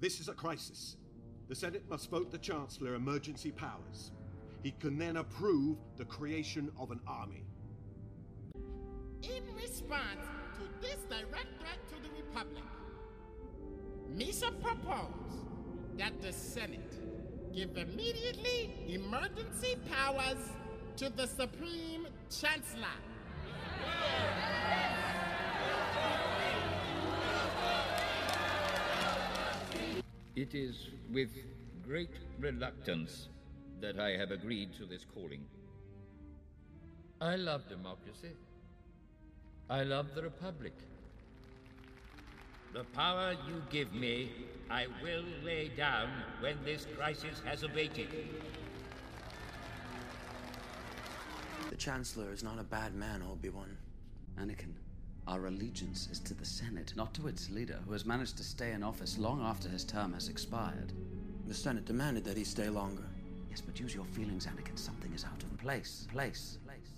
This is a crisis. The Senate must vote the Chancellor emergency powers. He can then approve the creation of an army. In response to this direct threat to the Republic, Misa proposed that the Senate give immediately emergency powers to the Supreme Chancellor. It is with great reluctance that I have agreed to this calling. I love democracy. I love the Republic. The power you give me, I will lay down when this crisis has abated. The Chancellor is not a bad man, Obi-Wan. Anakin, our allegiance is to the Senate, not to its leader, who has managed to stay in office long after his term has expired. The Senate demanded that he stay longer. Yes, but use your feelings, Anakin. Something is out of place. Place. Place.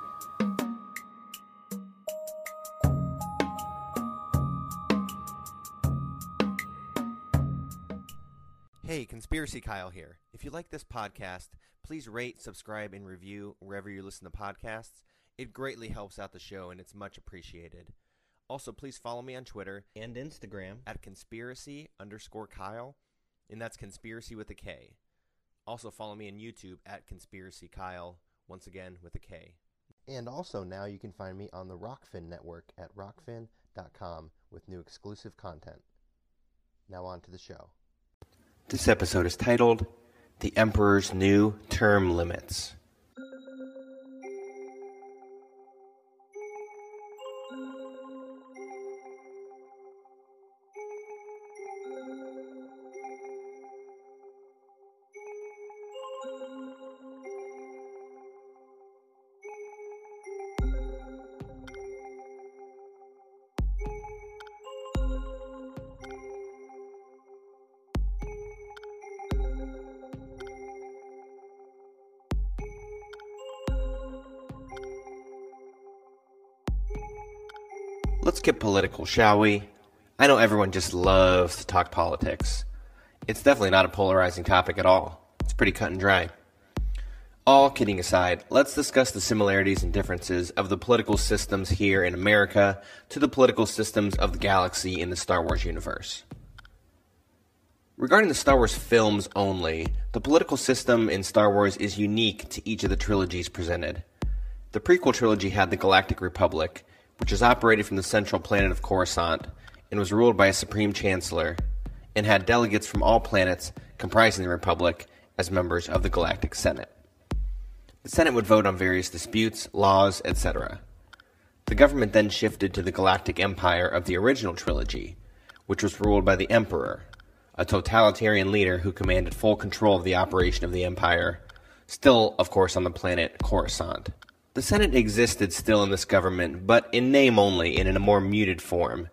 Hey, Conspiracy Kyle here. If you like this podcast, please rate, subscribe, and review wherever you listen to podcasts. It greatly helps out the show and it's much appreciated. Also, please follow me on Twitter and Instagram at conspiracy underscore Kyle, and that's conspiracy with a K. Also, follow me on YouTube at conspiracy Kyle, once again with a K. And also, now you can find me on the Rokfin network at rokfin.com with new exclusive content. Now, on to the show. This episode is titled The Emperor's New Term Limits. Let's get political, shall we? I know everyone just loves to talk politics. It's definitely not a polarizing topic at all. It's pretty cut and dry. All kidding aside, let's discuss the similarities and differences of the political systems here in America to the political systems of the galaxy in the Star Wars universe. Regarding the Star Wars films only, the political system in Star Wars is unique to each of the trilogies presented. The prequel trilogy had the Galactic Republic, which was operated from the central planet of Coruscant and was ruled by a supreme chancellor, and had delegates from all planets comprising the Republic as members of the Galactic Senate. The Senate would vote on various disputes, laws, etc. The government then shifted to the Galactic Empire of the original trilogy, which was ruled by the Emperor, a totalitarian leader who commanded full control of the operation of the Empire, still, of course, on the planet Coruscant. The Senate existed still in this government, but in name only and in a more muted form,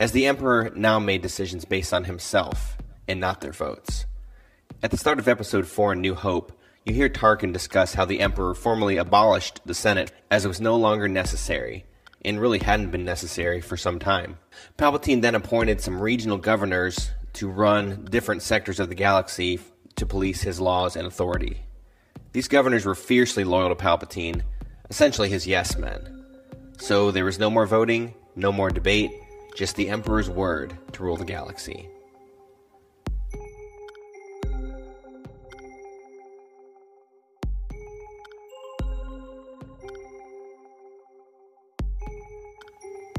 as the Emperor now made decisions based on himself and not their votes. At the start of Episode 4 in New Hope, you hear Tarkin discuss how the Emperor formally abolished the Senate as it was no longer necessary, and really hadn't been necessary for some time. Palpatine then appointed some regional governors to run different sectors of the galaxy to police his laws and authority. These governors were fiercely loyal to Palpatine essentially his yes men. So there was no more voting, no more debate, just the Emperor's word to rule the galaxy.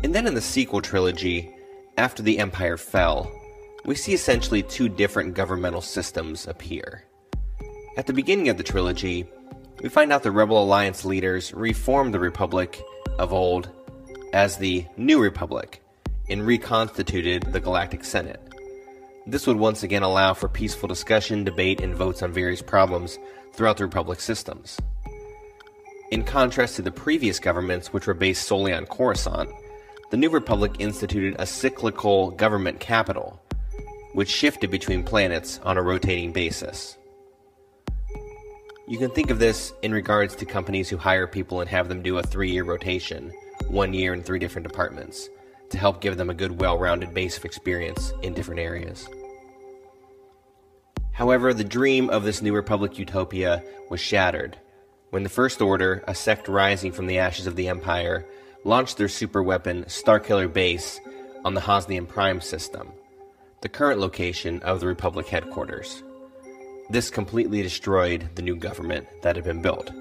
And then in the sequel trilogy, after the Empire fell, we see essentially two different governmental systems appear. At the beginning of the trilogy, we find out the Rebel Alliance leaders reformed the Republic of old as the New Republic and reconstituted the Galactic Senate. This would once again allow for peaceful discussion, debate, and votes on various problems throughout the Republic systems. In contrast to the previous governments, which were based solely on Coruscant, the New Republic instituted a cyclical government capital, which shifted between planets on a rotating basis. You can think of this in regards to companies who hire people and have them do a three year rotation, one year in three different departments, to help give them a good, well rounded base of experience in different areas. However, the dream of this New Republic utopia was shattered when the First Order, a sect rising from the ashes of the Empire, launched their superweapon Starkiller Base on the Hosnian Prime system, the current location of the Republic headquarters. This completely destroyed the new government that had been built.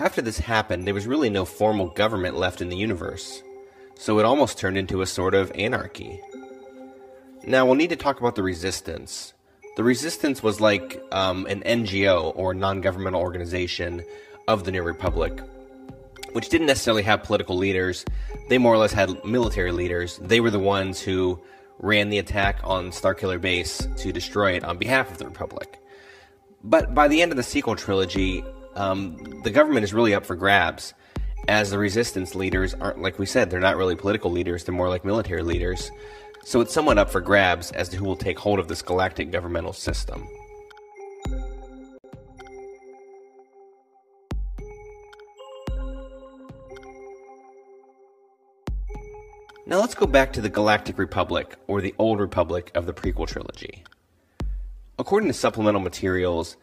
After this happened, there was really no formal government left in the universe, so it almost turned into a sort of anarchy. Now, we'll need to talk about the Resistance. The Resistance was like um, an NGO or non governmental organization of the New Republic, which didn't necessarily have political leaders. They more or less had military leaders. They were the ones who ran the attack on Starkiller Base to destroy it on behalf of the Republic. But by the end of the sequel trilogy, um, the government is really up for grabs, as the resistance leaders aren't, like we said, they're not really political leaders, they're more like military leaders. So it's somewhat up for grabs as to who will take hold of this galactic governmental system. Now let's go back to the Galactic Republic, or the Old Republic of the prequel trilogy. According to supplemental materials,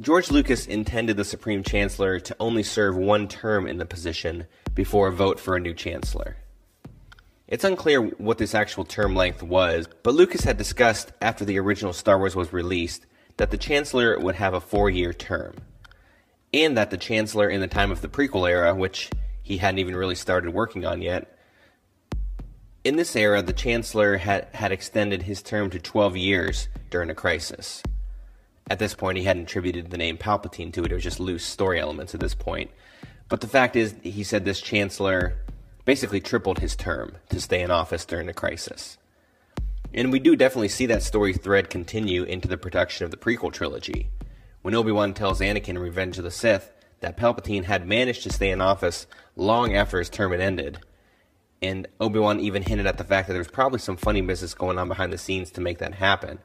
George Lucas intended the Supreme Chancellor to only serve one term in the position before a vote for a new Chancellor. It's unclear what this actual term length was, but Lucas had discussed after the original Star Wars was released that the Chancellor would have a four year term, and that the Chancellor in the time of the prequel era, which he hadn't even really started working on yet, in this era, the Chancellor had, had extended his term to 12 years during a crisis. At this point, he hadn't attributed the name Palpatine to it, it was just loose story elements at this point. But the fact is, he said this Chancellor basically tripled his term to stay in office during the crisis. And we do definitely see that story thread continue into the production of the prequel trilogy. When Obi Wan tells Anakin in Revenge of the Sith that Palpatine had managed to stay in office long after his term had ended, and Obi-Wan even hinted at the fact that there was probably some funny business going on behind the scenes to make that happen,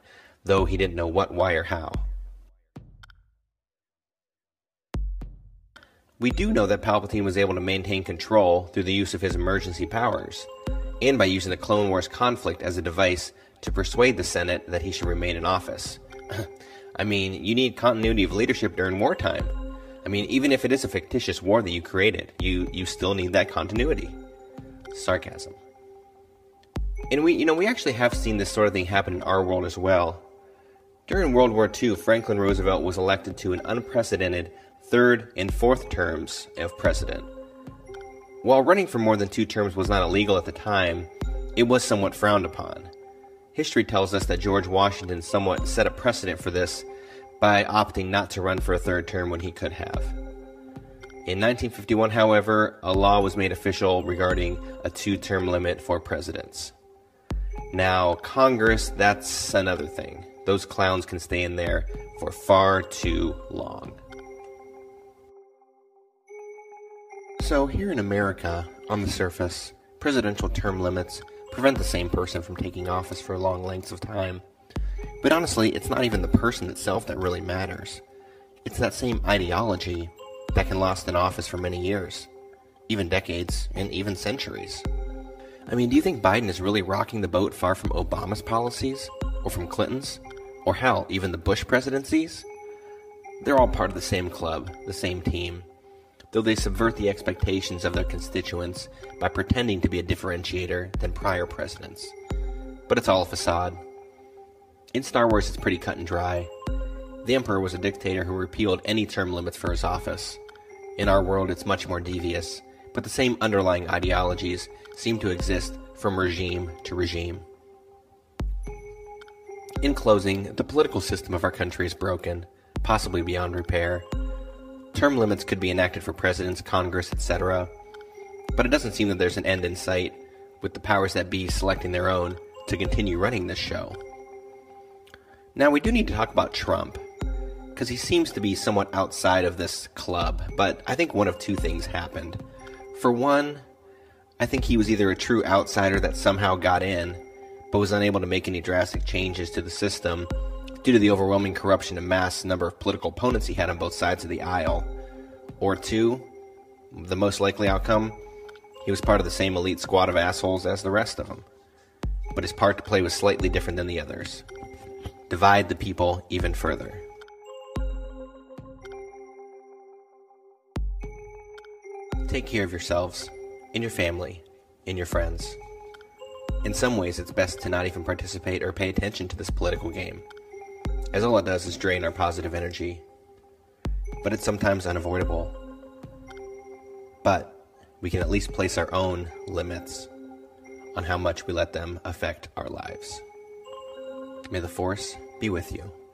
though he didn't know what, why, or how. We do know that Palpatine was able to maintain control through the use of his emergency powers, and by using the Clone Wars conflict as a device to persuade the Senate that he should remain in office. I mean, you need continuity of leadership during wartime. I mean, even if it is a fictitious war that you created, you, you still need that continuity sarcasm. And we, you know, we actually have seen this sort of thing happen in our world as well. During World War II, Franklin Roosevelt was elected to an unprecedented third and fourth terms of president. While running for more than two terms was not illegal at the time, it was somewhat frowned upon. History tells us that George Washington somewhat set a precedent for this by opting not to run for a third term when he could have. In 1951, however, a law was made official regarding a two term limit for presidents. Now, Congress, that's another thing. Those clowns can stay in there for far too long. So, here in America, on the surface, presidential term limits prevent the same person from taking office for long lengths of time. But honestly, it's not even the person itself that really matters. It's that same ideology that can last in office for many years, even decades, and even centuries. I mean, do you think Biden is really rocking the boat far from Obama's policies? Or from Clinton's? Or hell, even the Bush presidencies? They're all part of the same club, the same team, though they subvert the expectations of their constituents by pretending to be a differentiator than prior presidents. But it's all a facade. In Star Wars, it's pretty cut and dry. The Emperor was a dictator who repealed any term limits for his office. In our world, it's much more devious, but the same underlying ideologies seem to exist from regime to regime. In closing, the political system of our country is broken, possibly beyond repair. Term limits could be enacted for presidents, Congress, etc. But it doesn't seem that there's an end in sight, with the powers that be selecting their own to continue running this show. Now, we do need to talk about Trump, because he seems to be somewhat outside of this club, but I think one of two things happened. For one, I think he was either a true outsider that somehow got in, but was unable to make any drastic changes to the system due to the overwhelming corruption and mass number of political opponents he had on both sides of the aisle. Or two, the most likely outcome, he was part of the same elite squad of assholes as the rest of them. But his part to play was slightly different than the others. Divide the people even further. Take care of yourselves, and your family, and your friends. In some ways, it's best to not even participate or pay attention to this political game, as all it does is drain our positive energy. But it's sometimes unavoidable. But we can at least place our own limits on how much we let them affect our lives. May the Force be with you. You.